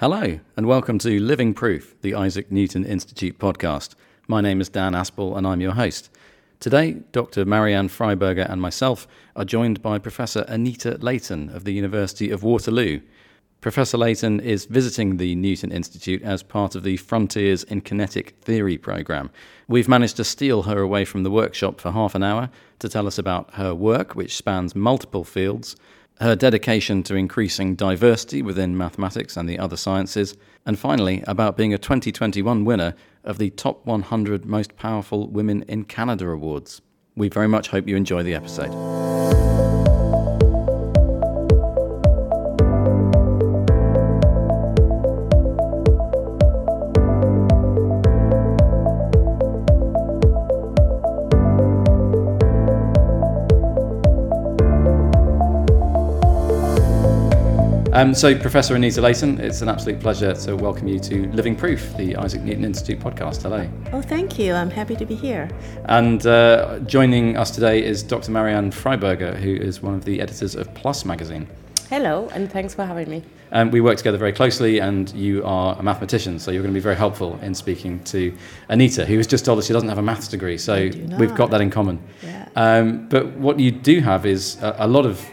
Hello, and welcome to Living Proof, the Isaac Newton Institute podcast. My name is Dan Aspel, and I'm your host. Today, Dr. Marianne Freiberger and myself are joined by Professor Anita Layton of the University of Waterloo. Professor Layton is visiting the Newton Institute as part of the Frontiers in Kinetic Theory program. We've managed to steal her away from the workshop for half an hour to tell us about her work, which spans multiple fields, her dedication to increasing diversity within mathematics and the other sciences, and finally, about being a 2021 winner of the Top 100 Most Powerful Women in Canada Awards. We very much hope you enjoy the episode. Um, so, Professor Anita Layton, it's an absolute pleasure to welcome you to Living Proof, the Isaac Newton Institute podcast. Hello. Oh, thank you. I'm happy to be here. And uh, joining us today is Dr. Marianne Freiberger, who is one of the editors of Plus magazine. Hello, and thanks for having me. Um, we work together very closely, and you are a mathematician, so you're going to be very helpful in speaking to Anita, who has just told us she doesn't have a maths degree, so we've got that in common. Yeah. Um, but what you do have is a, a lot of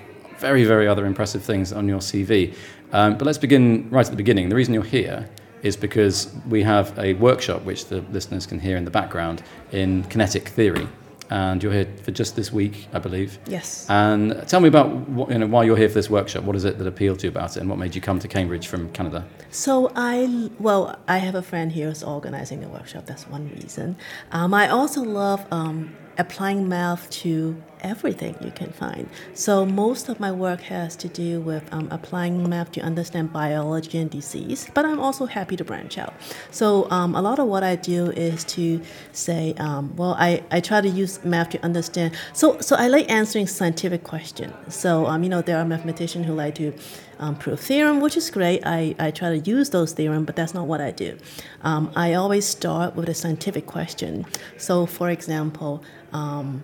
very, very other impressive things on your CV. Um, but let's begin right at the beginning. The reason you're here is because we have a workshop which the listeners can hear in the background in kinetic theory. And you're here for just this week, I believe. Yes. And tell me about what, you know, why you're here for this workshop. What is it that appealed to you about it, and what made you come to Cambridge from Canada? So I well, I have a friend here who's organizing the workshop. That's one reason. Um, I also love um, applying math to everything you can find. So most of my work has to do with um, applying math to understand biology and disease, but I'm also happy to branch out. So um, a lot of what I do is to say, um, well, I, I try to use math to understand. So so I like answering scientific questions. So um, you know there are mathematicians who like to um, prove theorem, which is great. I, I try to use those theorem, but that's not what I do. Um, I always start with a scientific question. So for example, um,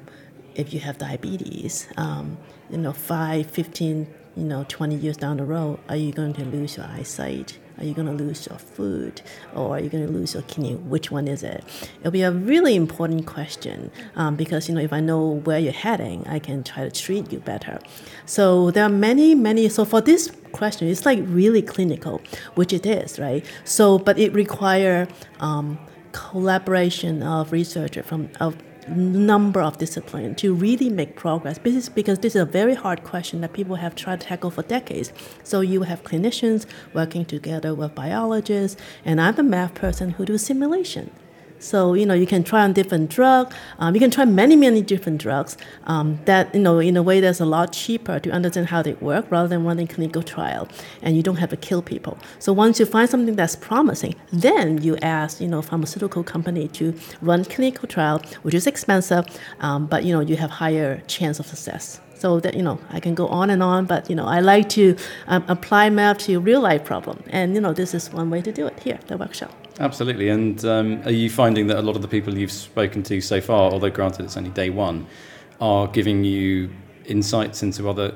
if you have diabetes, um, you know, 5, 15, you know, 20 years down the road, are you going to lose your eyesight? Are you going to lose your food? Or are you going to lose your kidney? Which one is it? It'll be a really important question um, because, you know, if I know where you're heading, I can try to treat you better. So there are many, many. So for this question, it's like really clinical, which it is, right? So, but it require um, collaboration of researchers from of number of disciplines to really make progress because, because this is a very hard question that people have tried to tackle for decades. So you have clinicians working together with biologists, and I'm a math person who do simulation. So you know you can try on different drugs. Um, you can try many many different drugs. Um, that you know in a way that's a lot cheaper to understand how they work rather than running clinical trial, and you don't have to kill people. So once you find something that's promising, then you ask you know pharmaceutical company to run clinical trial, which is expensive, um, but you know you have higher chance of success. So that you know, I can go on and on, but you know, I like to um, apply math to real life problem, and you know, this is one way to do it here, the workshop. Absolutely. And um, are you finding that a lot of the people you've spoken to so far, although granted it's only day one, are giving you insights into other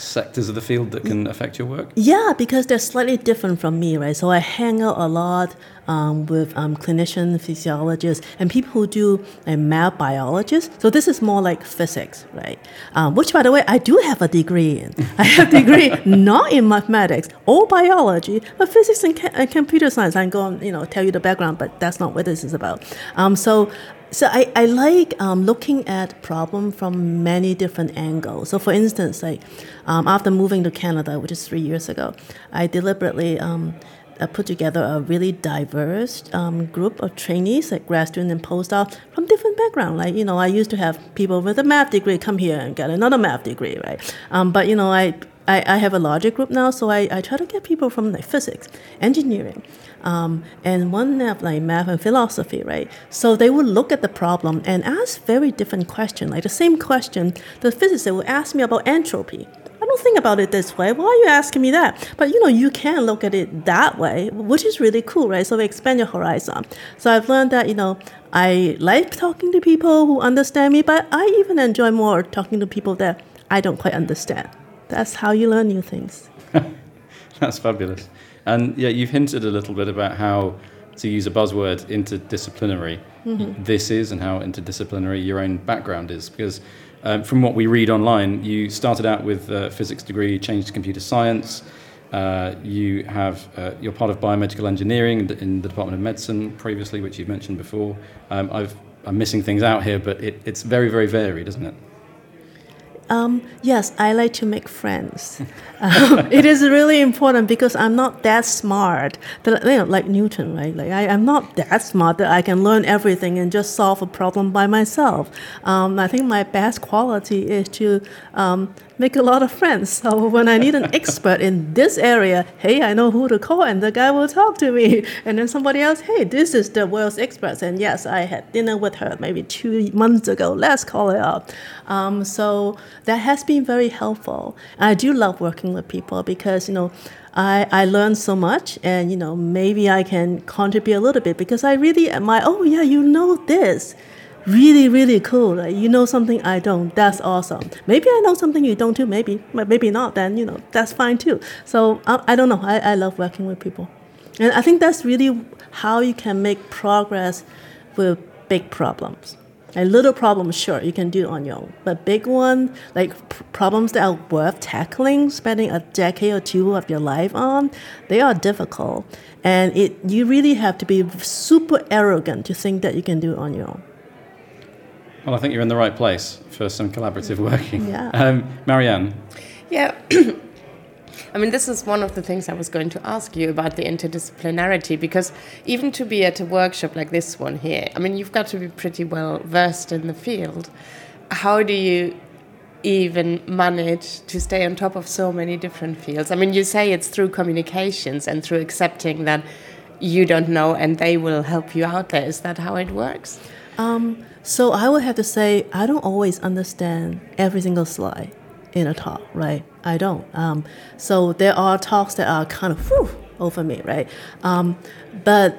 sectors of the field that can affect your work? Yeah, because they're slightly different from me, right? So I hang out a lot um, with um, clinicians, physiologists, and people who do uh, math biologists. So this is more like physics, right? Um, which, by the way, I do have a degree in. I have a degree not in mathematics or biology, but physics and, ca- and computer science. I'm going, you know, tell you the background, but that's not what this is about. Um, so so I, I like um, looking at problem from many different angles. So for instance, like um, after moving to Canada, which is three years ago, I deliberately um, uh, put together a really diverse um, group of trainees, like grad students and postdocs from different backgrounds. Like you know, I used to have people with a math degree come here and get another math degree, right? Um, but you know, I I, I have a larger group now, so I, I try to get people from like physics, engineering, um, and one like math and philosophy, right? So they would look at the problem and ask very different questions. Like the same question, the physicist will ask me about entropy. I don't think about it this way. Why are you asking me that? But you know, you can look at it that way, which is really cool, right? So we expand your horizon. So I've learned that, you know, I like talking to people who understand me, but I even enjoy more talking to people that I don't quite understand. That's how you learn new things. That's fabulous. And yeah, you've hinted a little bit about how, to use a buzzword, interdisciplinary mm-hmm. this is and how interdisciplinary your own background is. Because um, from what we read online, you started out with a physics degree, changed to computer science. Uh, you have uh, you're part of biomedical engineering in the Department of Medicine previously, which you've mentioned before. Um, i am missing things out here, but it, it's very very varied, isn't it? Um, yes, I like to make friends. um, it is really important because I'm not that smart. That, you know, like Newton, right? Like I, am not that smart that I can learn everything and just solve a problem by myself. Um, I think my best quality is to um, make a lot of friends. So when I need an expert in this area, hey, I know who to call, and the guy will talk to me. And then somebody else, hey, this is the world's expert. And yes, I had dinner with her maybe two months ago. Let's call it up. Um, so that has been very helpful. I do love working with people because you know. I, I learned so much and you know maybe I can contribute a little bit because I really am my oh yeah you know this really, really cool. Like, you know something I don't. That's awesome. Maybe I know something you don't too. Maybe, maybe not. Then you know that's fine too. So I, I don't know. I, I love working with people, and I think that's really how you can make progress with big problems. A little problem, sure, you can do on your own. But big one, like problems that are worth tackling, spending a decade or two of your life on, they are difficult. And it you really have to be super arrogant to think that you can do it on your own. Well, I think you're in the right place for some collaborative working. Yeah. Um, Marianne. Yeah. I mean, this is one of the things I was going to ask you about the interdisciplinarity, because even to be at a workshop like this one here, I mean, you've got to be pretty well versed in the field. How do you even manage to stay on top of so many different fields? I mean, you say it's through communications and through accepting that you don't know and they will help you out there. Is that how it works? Um, so I would have to say I don't always understand every single slide in a talk, right? I don't. Um, so there are talks that are kind of whew, over me, right? Um, but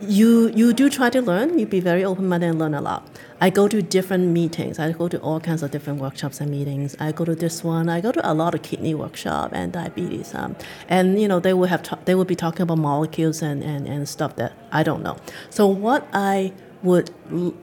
you you do try to learn. You be very open minded and learn a lot. I go to different meetings. I go to all kinds of different workshops and meetings. I go to this one. I go to a lot of kidney workshop and diabetes. Um, and you know they will have they will be talking about molecules and, and, and stuff that I don't know. So what I would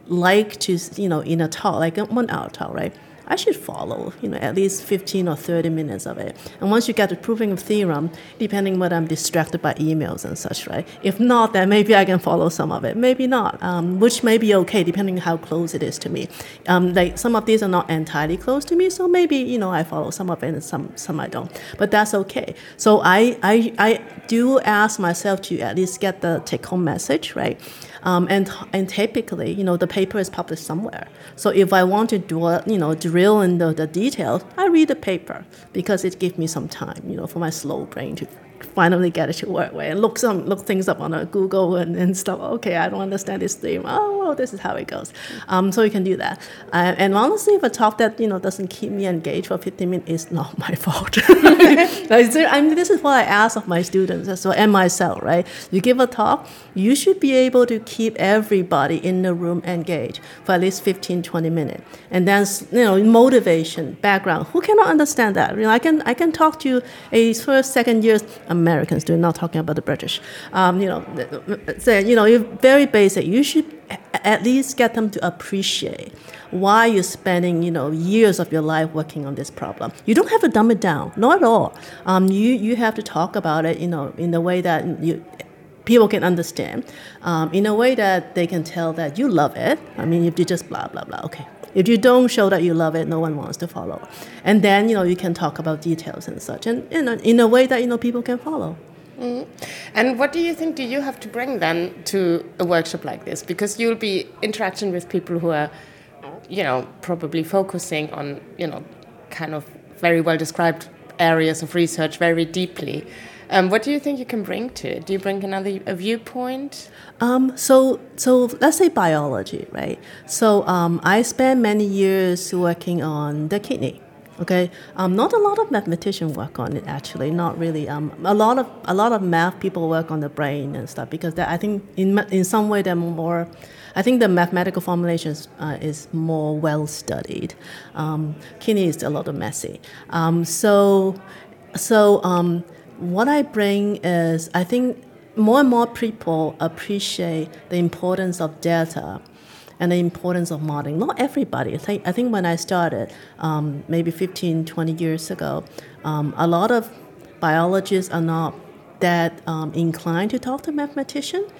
like to, you know, in a talk, like a one hour talk, right? I should follow, you know, at least 15 or 30 minutes of it. And once you get to proving of theorem, depending whether I'm distracted by emails and such, right? If not, then maybe I can follow some of it. Maybe not, um, which may be okay depending how close it is to me. Um, like some of these are not entirely close to me, so maybe, you know, I follow some of it and some, some I don't. But that's okay. So I, I, I do ask myself to at least get the take home message, right? Um, and, and typically, you know, the paper is published somewhere. So if I want to do, a, you know, drill in the, the details, I read the paper because it gives me some time, you know, for my slow brain to finally get it to work with and look some look things up on a Google and, and stuff. Okay, I don't understand this theme. Oh, well, this is how it goes. Um, so you can do that. Uh, and honestly, if a talk that you know doesn't keep me engaged for 15 minutes, it's not my fault. I mean, this is what I ask of my students well and myself. Right? You give a talk, you should be able to keep everybody in the room engaged for at least 15, 20 minutes. And then you know motivation, background. Who cannot understand that? You know, I can I can talk to a first, second years Americans do, not talking about the British. Um, you know, say, you know, very basic. You should at least get them to appreciate why you're spending, you know, years of your life working on this problem. You don't have to dumb it down, not at all. Um, you you have to talk about it, you know, in a way that you people can understand, um, in a way that they can tell that you love it. I mean, if you just blah blah blah, okay, if you don't show that you love it, no one wants to follow. And then you know you can talk about details and such, and in a, in a way that you know people can follow. Mm. And what do you think do you have to bring then to a workshop like this? Because you'll be interacting with people who are, you know, probably focusing on you know, kind of very well described areas of research very deeply. Um, what do you think you can bring to it? Do you bring another a viewpoint? Um, so, so let's say biology, right? So um, I spent many years working on the kidney. Okay, um, not a lot of mathematician work on it actually. Not really. Um, a lot of a lot of math people work on the brain and stuff because I think in in some way they're more. I think the mathematical formulations uh, is more well studied. Um, kidney is a lot of messy. Um, so, so um, what I bring is, I think more and more people appreciate the importance of data and the importance of modeling. Not everybody. I think, I think when I started, um, maybe 15, 20 years ago, um, a lot of biologists are not that um, inclined to talk to mathematicians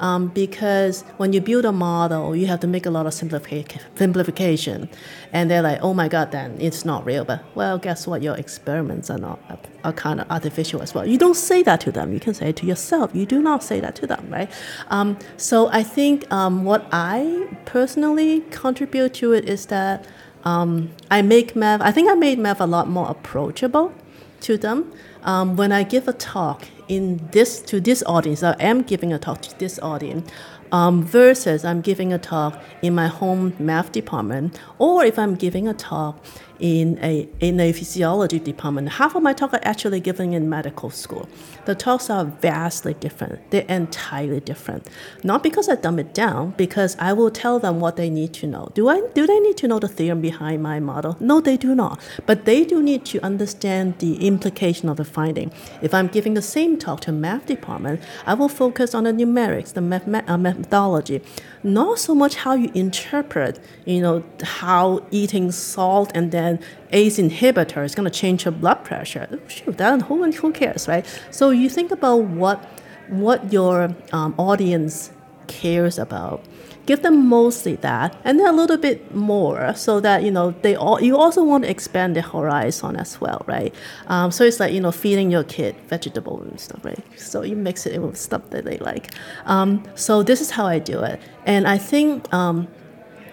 um, because when you build a model, you have to make a lot of simplification. And they're like, oh my God, then it's not real. But well, guess what? Your experiments are not are kind of artificial as well. You don't say that to them. You can say it to yourself. You do not say that to them, right? Um, so I think um, what I personally contribute to it is that um, I make math. I think I made math a lot more approachable to them. Um, when I give a talk in this to this audience, I am giving a talk to this audience, um, versus I'm giving a talk in my home math department, or if I'm giving a talk in a, in a physiology department. Half of my talk are actually given in medical school. The talks are vastly different. They're entirely different. Not because I dumb it down, because I will tell them what they need to know. Do I do they need to know the theorem behind my model? No, they do not. But they do need to understand the implication of the finding. If I'm giving the same talk to math department, I will focus on the numerics, the math- uh, methodology, not so much how you interpret, you know, how eating salt and then ACE inhibitor is going to change your blood pressure. Shoot, that who, who cares, right? So you think about what what your um, audience cares about. Give them mostly that, and then a little bit more, so that you know they all. You also want to expand the horizon as well, right? Um, so it's like you know feeding your kid vegetables and stuff, right? So you mix it with stuff that they like. Um, so this is how I do it, and I think um,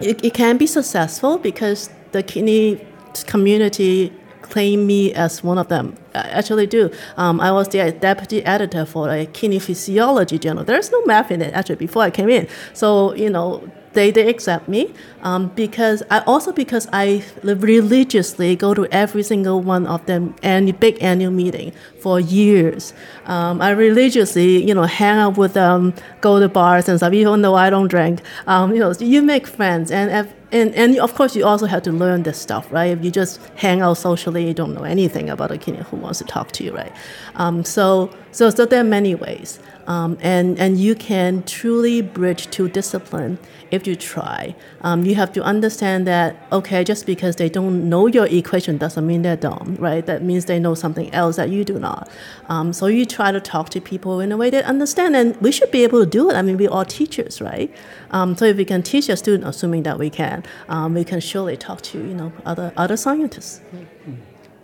it, it can be successful because the kidney community claim me as one of them. I actually do. Um, I was the deputy editor for a kidney physiology journal. There's no math in it actually before I came in. So you know they, they accept me um, because I also because I religiously go to every single one of them and big annual meeting for years. Um, I religiously you know hang out with them, go to bars and stuff. Even though I don't drink, um, you know you make friends and. And, and of course, you also have to learn this stuff, right? If you just hang out socially, you don't know anything about a kid who wants to talk to you, right? Um, so, so, so there are many ways. Um, and, and you can truly bridge two discipline if you try. Um, you have to understand that, okay, just because they don't know your equation doesn't mean they're dumb, right? That means they know something else that you do not. Um, so you try to talk to people in a way they understand, and we should be able to do it. I mean, we're all teachers, right? Um, so if we can teach a student, assuming that we can, um, we can surely talk to, you know, other, other scientists. Mm-hmm.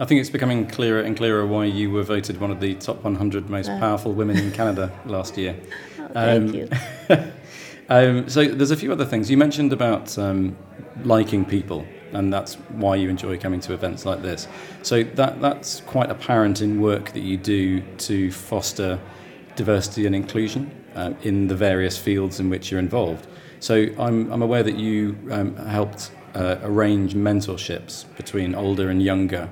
I think it's becoming clearer and clearer why you were voted one of the top 100 most uh. powerful women in Canada last year. Oh, thank um, you. um, so there's a few other things you mentioned about um, liking people, and that's why you enjoy coming to events like this. So that that's quite apparent in work that you do to foster diversity and inclusion um, in the various fields in which you're involved. So I'm I'm aware that you um, helped uh, arrange mentorships between older and younger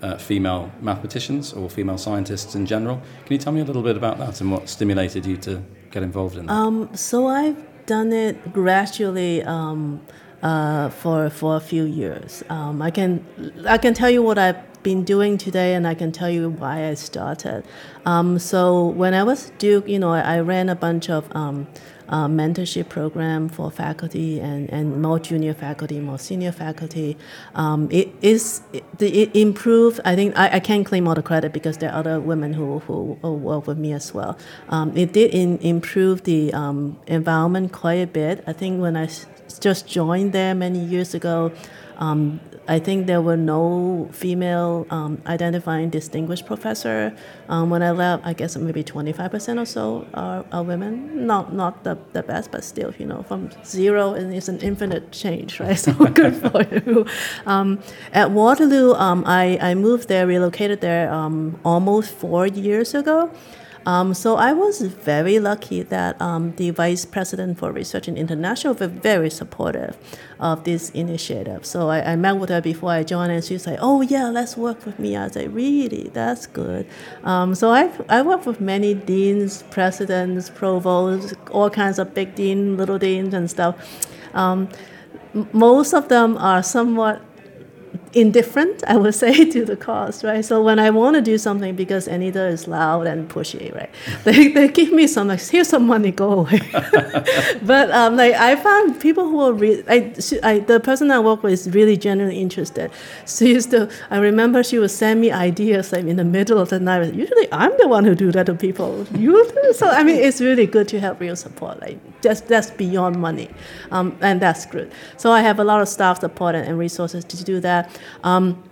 uh, female mathematicians or female scientists in general. Can you tell me a little bit about that and what stimulated you to get involved in that? Um, so I've done it gradually um, uh, for for a few years. Um, I can I can tell you what I've been doing today, and I can tell you why I started. Um, so when I was Duke, you know, I, I ran a bunch of um, uh, mentorship program for faculty and, and more junior faculty, more senior faculty. Um, it is it, it improved. I think I, I can't claim all the credit because there are other women who, who, work with me as well. Um, it did in, improve the um, environment quite a bit. I think when I s- just joined there many years ago, um, I think there were no female um, identifying distinguished professor. Um, when I left, I guess maybe 25% or so are, are, women. Not not the, the best, but still, you know, from zero and it's an infinite change, right? So good for you. Um, at Waterloo, um, I, I moved there, relocated there um, almost four years ago. Um, so I was very lucky that um, the vice president for research in international was very supportive of this initiative. So I, I, met with her before I joined, and she said, "Oh yeah, let's work with me." I said, "Really? That's good." Um, so I I worked with many deans, presidents, provosts, all kinds of big deans, little deans, and stuff. Um, most of them are somewhat indifferent, I would say, to the cause, right? So when I want to do something because Anita is loud and pushy, right? They, they give me some like, here's some money, go away. but um, like I found people who are really, I, I, the person I work with is really genuinely interested. She used to, I remember she would send me ideas like in the middle of the night. Usually I'm the one who do that to people. You do? So I mean, it's really good to have real support. Like just that's beyond money, um, and that's good. So I have a lot of staff support and, and resources to do that. Um,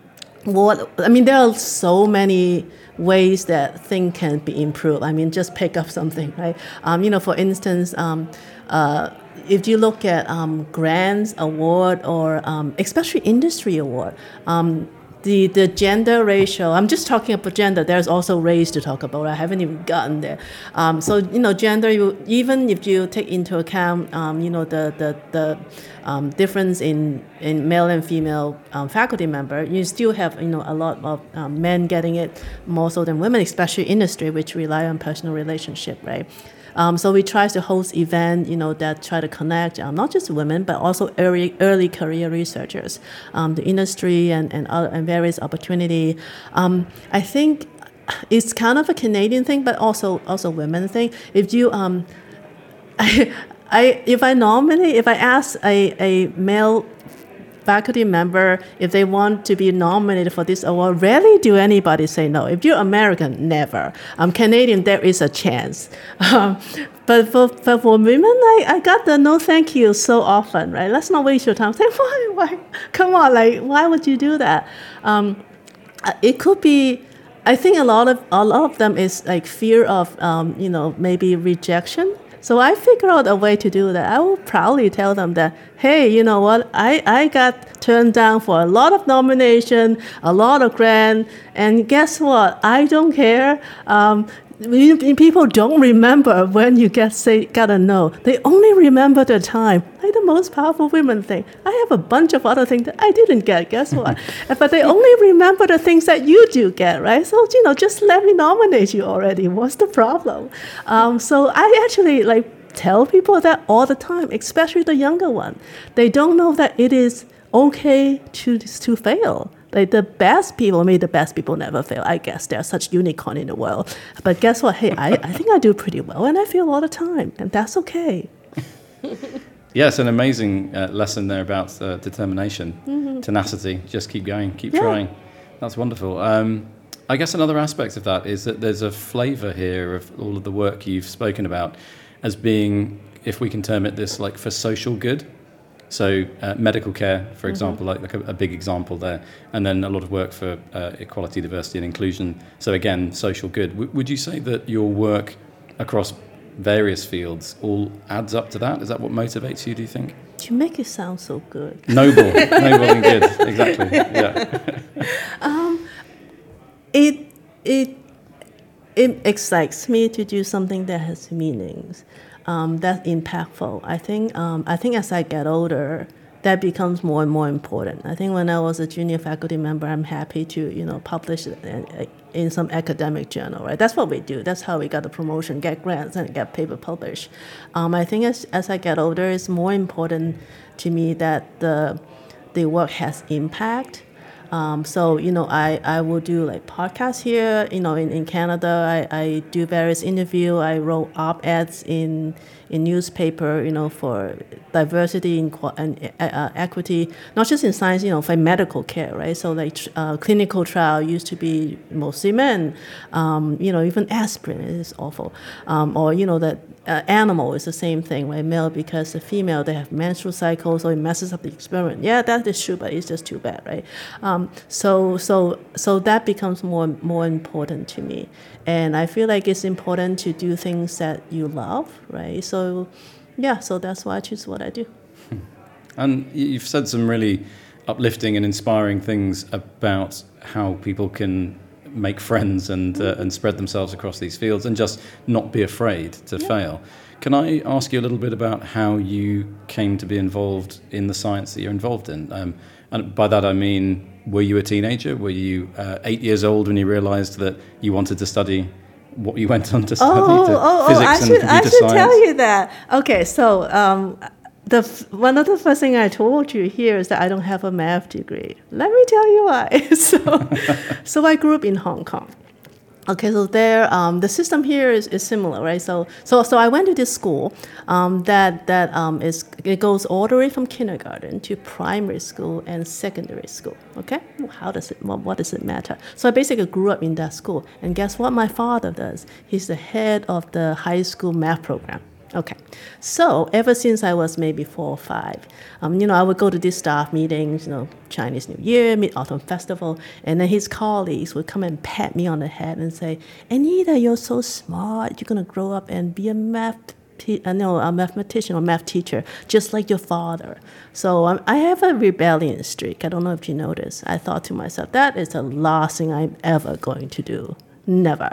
what I mean, there are so many ways that things can be improved. I mean, just pick up something, right? Um, you know, for instance, um, uh, if you look at um, grants award or um, especially industry award, um, the, the gender ratio, I'm just talking about gender, there's also race to talk about. I haven't even gotten there. Um, so, you know, gender, you, even if you take into account, um, you know, the, the, the um, difference in, in male and female um, faculty member, you still have, you know, a lot of um, men getting it more so than women, especially industry, which rely on personal relationship, right? Um, so we try to host events, you know, that try to connect um, not just women but also early early career researchers, um, the industry and and, other, and various opportunity. Um, I think it's kind of a Canadian thing, but also also women thing. If you um, I, I if I nominate if I ask a, a male faculty member, if they want to be nominated for this award, rarely do anybody say no. If you're American, never. I'm Canadian, there is a chance. Um, but for, for, for women, I, I got the no thank you so often, right? Let's not waste your time. Say, why, why? Come on, like, why would you do that? Um, uh, it could be I think a lot of a lot of them is like fear of um, you know maybe rejection so I figured out a way to do that. I will proudly tell them that, hey, you know what? I, I got turned down for a lot of nomination, a lot of grant, and guess what? I don't care. Um, people don't remember when you get say got a no. They only remember the time. Like the most powerful women thing. I have a bunch of other things that I didn't get. Guess what? but they only remember the things that you do get, right? So you know, just let me nominate you already. What's the problem? Um, so I actually like tell people that all the time, especially the younger one. They don't know that it is okay to to fail. Like the best people, maybe the best people never fail. I guess they're such unicorn in the world. But guess what? Hey, I, I think I do pretty well and I fail all the time, and that's okay. yes, an amazing uh, lesson there about uh, determination, mm-hmm. tenacity. Just keep going, keep yeah. trying. That's wonderful. Um, I guess another aspect of that is that there's a flavour here of all of the work you've spoken about as being, if we can term it this, like for social good. So uh, medical care, for mm-hmm. example, like, like a, a, big example there, and then a lot of work for uh, equality, diversity, and inclusion. So again, social good. W- would you say that your work across various fields all adds up to that? Is that what motivates you? Do you think? You make it sound so good. Noble, noble and good. Exactly. Yeah. um, it it it excites me to do something that has meanings um, that's impactful. I think um, I think as I get older, that becomes more and more important. I think when I was a junior faculty member, I'm happy to you know publish in, some academic journal. Right, that's what we do. That's how we got the promotion, get grants, and get paper published. Um, I think as as I get older, it's more important to me that the the work has impact um, so you know, I, I will do like podcasts here. You know, in, in Canada, I, I do various interview. I wrote op-eds in in newspaper. You know, for diversity and, uh, uh, equity, not just in science. You know, for medical care, right? So like uh, clinical trial used to be mostly men. Um, you know, even aspirin is awful. Um, or you know that uh, animal is the same thing, right? Male because the female they have menstrual cycles, so it messes up the experiment. Yeah, that is true, but it's just too bad, right? Um, so so so that becomes more more important to me, and I feel like it's important to do things that you love, right? So yeah, so that's why I choose what I do. And you've said some really uplifting and inspiring things about how people can make friends and uh, and spread themselves across these fields and just not be afraid to yeah. fail. Can I ask you a little bit about how you came to be involved in the science that you're involved in? Um, and by that I mean, were you a teenager? Were you uh, eight years old when you realised that you wanted to study what you went on to study? Oh, to oh, oh! I should, I should tell you that. Okay, so um, the one of the first thing I told you here is that I don't have a math degree. Let me tell you why. so, so I grew up in Hong Kong. Okay, so there, um, the system here is, is similar, right? So, so, so I went to this school um, that that um, is it goes all the way from kindergarten to primary school and secondary school. Okay, how does it? What, what does it matter? So I basically grew up in that school, and guess what? My father does. He's the head of the high school math program. Okay, so ever since I was maybe four or five, um, you know, I would go to these staff meetings, you know, Chinese New Year, Mid Autumn Festival, and then his colleagues would come and pat me on the head and say, Anita, you're so smart. You're gonna grow up and be a math. Te- uh, no, a mathematician or math teacher, just like your father. So um, I have a rebellion streak. I don't know if you noticed. I thought to myself, that is the last thing I'm ever going to do. Never.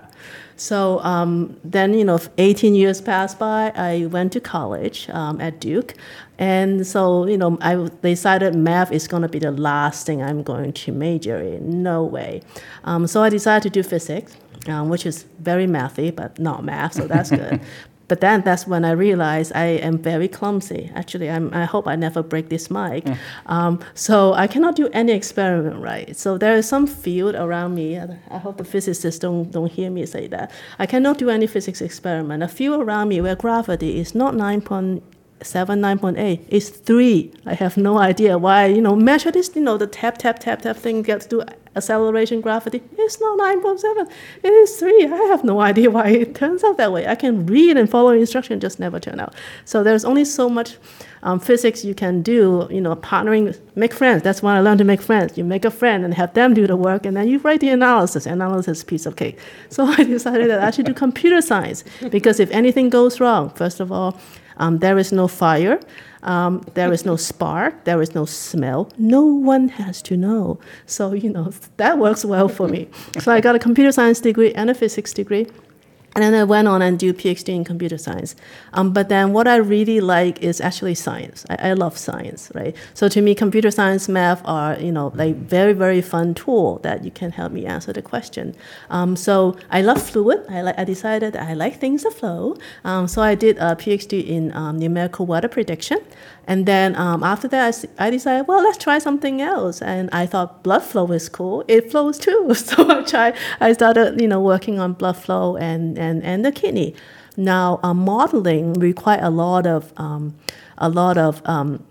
So um, then, you know, 18 years passed by. I went to college um, at Duke. And so, you know, I decided math is going to be the last thing I'm going to major in. No way. Um, so I decided to do physics, um, which is very mathy, but not math, so that's good. But then that's when I realized I am very clumsy. Actually, I'm, I hope I never break this mic. Mm. Um, so I cannot do any experiment right. So there is some field around me. I hope the physicists don't, don't hear me say that. I cannot do any physics experiment. A field around me where gravity is not 9.8 seven, nine point eight. It's three. I have no idea why. You know, measure this. You know, the tap, tap, tap, tap thing gets to acceleration gravity. It's not nine point seven. It is three. I have no idea why it turns out that way. I can read and follow instruction, just never turn out. So there's only so much. Um, physics you can do, you know, partnering, make friends. That's when I learned to make friends. You make a friend and have them do the work, and then you write the analysis. Analysis piece of cake. So I decided that I should do computer science because if anything goes wrong, first of all, um, there is no fire. Um, there is no spark. There is no smell. No one has to know. So, you know, that works well for me. So I got a computer science degree and a physics degree. And then I went on and do PhD in computer science. Um, but then what I really like is actually science. I, I, love science, right? So to me, computer science, math are you know like very very fun tool that you can help me answer the question. Um, so I love fluid. I like. I decided I like things that flow. Um, so I did a PhD in um, numerical weather prediction. And then um, after that, I, I, decided, well, let's try something else. And I thought blood flow is cool. It flows too. So I tried. I started, you know, working on blood flow and and, and the kidney. Now, uh, modeling require a lot of um, a lot of um,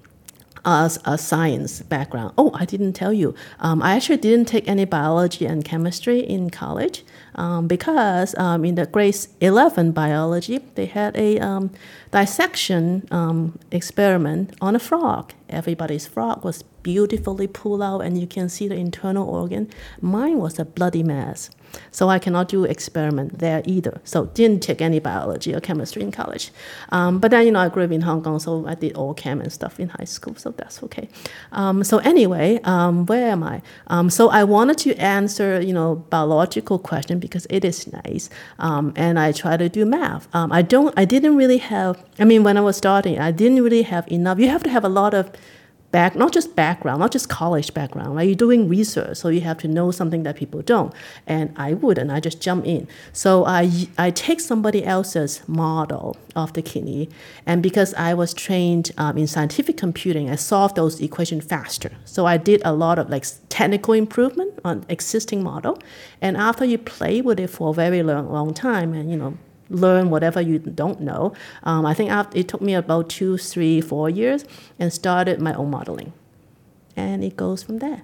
as a science background. Oh, I didn't tell you. Um, I actually didn't take any biology and chemistry in college um, because um, in the grade 11 biology, they had a um, dissection um, experiment on a frog. Everybody's frog was beautifully pulled out, and you can see the internal organ. Mine was a bloody mess. So I cannot do experiment there either. So didn't take any biology or chemistry in college. Um, but then you know I grew up in Hong Kong, so I did all chem and stuff in high school. So that's okay. Um, so anyway, um, where am I? Um, so I wanted to answer you know biological question because it is nice, um, and I try to do math. Um, I don't. I didn't really have. I mean, when I was starting, I didn't really have enough. You have to have a lot of back, not just background, not just college background, right? You're doing research, so you have to know something that people don't. And I would, and I just jump in. So I, I take somebody else's model of the kidney, and because I was trained um, in scientific computing, I solved those equations faster. So I did a lot of like technical improvement on existing model. And after you play with it for a very long, long time, and you know, learn whatever you don't know. Um, I think after, it took me about two, three, four years and started my own modeling. And it goes from there.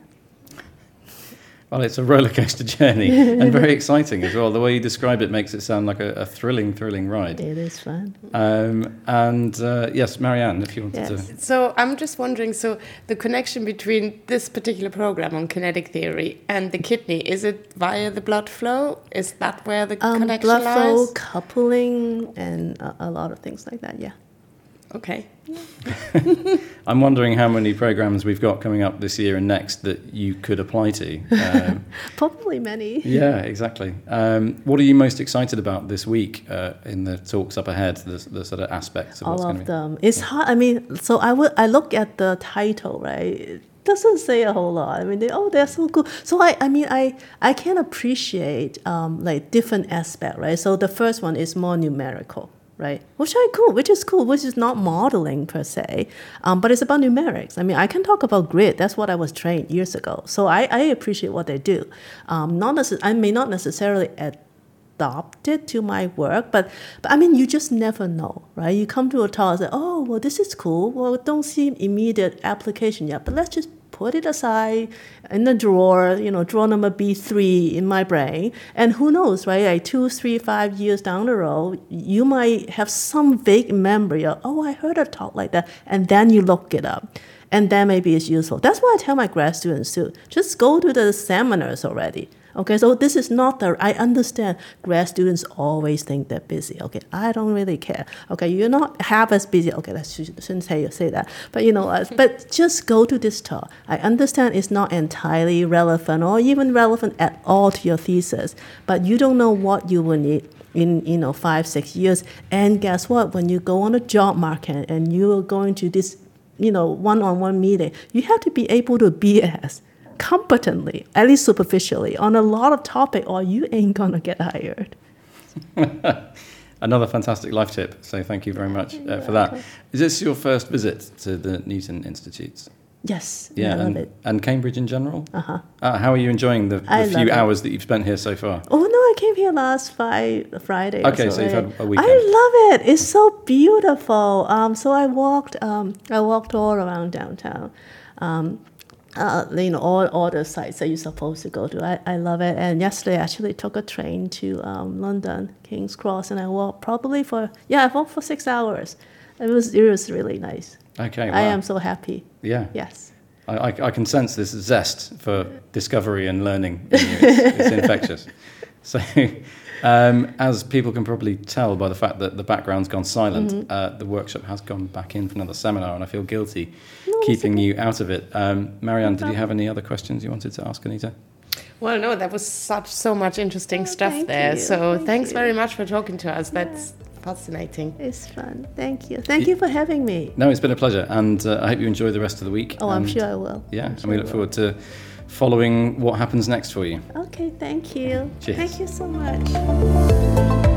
Well, it's a roller coaster journey and very exciting as well. The way you describe it makes it sound like a, a thrilling, thrilling ride. It is fun. Um, and uh, yes, Marianne, if you wanted yes. to. So I'm just wondering so the connection between this particular program on kinetic theory and the kidney, is it via the blood flow? Is that where the um, connection blood lies? flow, coupling, and a, a lot of things like that, yeah. Okay. I'm wondering how many programs we've got coming up this year and next that you could apply to. Um, Probably many. Yeah, exactly. Um, what are you most excited about this week uh, in the talks up ahead? The, the sort of aspects of all of them. It's hard. I mean, so I would I look at the title, right? It doesn't say a whole lot. I mean, they, oh, they're so cool. So I, I mean, I, I can appreciate um, like different aspect, right? So the first one is more numerical right? Which I cool, which is cool, which is not modeling per se, um, but it's about numerics. I mean, I can talk about grid. That's what I was trained years ago. So I, I appreciate what they do. Um, not necess- I may not necessarily adopt it to my work, but, but I mean, you just never know, right? You come to a talk and say, oh, well, this is cool. Well, don't see immediate application yet, but let's just put it aside in the drawer, you know, drawer number B3 in my brain. And who knows, right? Like two, three, five years down the road, you might have some vague memory of, oh, I heard a talk like that. And then you look it up. And then maybe it's useful. That's why I tell my grad students too just go to the seminars already. Okay, so this is not the, I understand grad students always think they're busy. Okay, I don't really care. Okay, you're not half as busy. Okay, I shouldn't say, you say that. But you know, uh, but just go to this talk. I understand it's not entirely relevant or even relevant at all to your thesis, but you don't know what you will need in you know five six years and guess what when you go on a job market and you are going to this you know one-on-one meeting you have to be able to BS competently, at least superficially, on a lot of topic, or you ain't gonna get hired. Another fantastic life tip. So thank you very much uh, for that. Is this your first visit to the Newton Institutes? Yes, Yeah, I love and, it. and Cambridge in general. Uh-huh. Uh, how are you enjoying the, the few hours that you've spent here so far? Oh no, I came here last Friday. Friday. Okay, so you've right? had a weekend. I love it. It's so beautiful. Um, so I walked. Um, I walked all around downtown. Um, uh, you know all, all the sites that you're supposed to go to. I, I love it. And yesterday, I actually took a train to um, London, King's Cross, and I walked probably for yeah, I walked for six hours. It was it was really nice. Okay, I am so happy. Yeah, Yes. I, I, I can sense this zest for discovery and learning. In you. It's, it's infectious. So, um, as people can probably tell by the fact that the background's gone silent, Mm-hmm. uh, the workshop has gone back in for another seminar, and I feel guilty keeping you out of it. Um, Marianne, did you have any other questions you wanted to ask Anita? Well, no, that was such so much interesting Oh, stuff there. you, So thank thanks you. very much for talking to us. That's fascinating. It's fun. Thank you. Thank you for having me. No, it's been a pleasure, and uh, I hope you enjoy the rest of the week. Oh, I'm sure I will. Yeah, I'm and sure we look forward to following what happens next for you. Okay, thank you. Cheers. Thank you so much.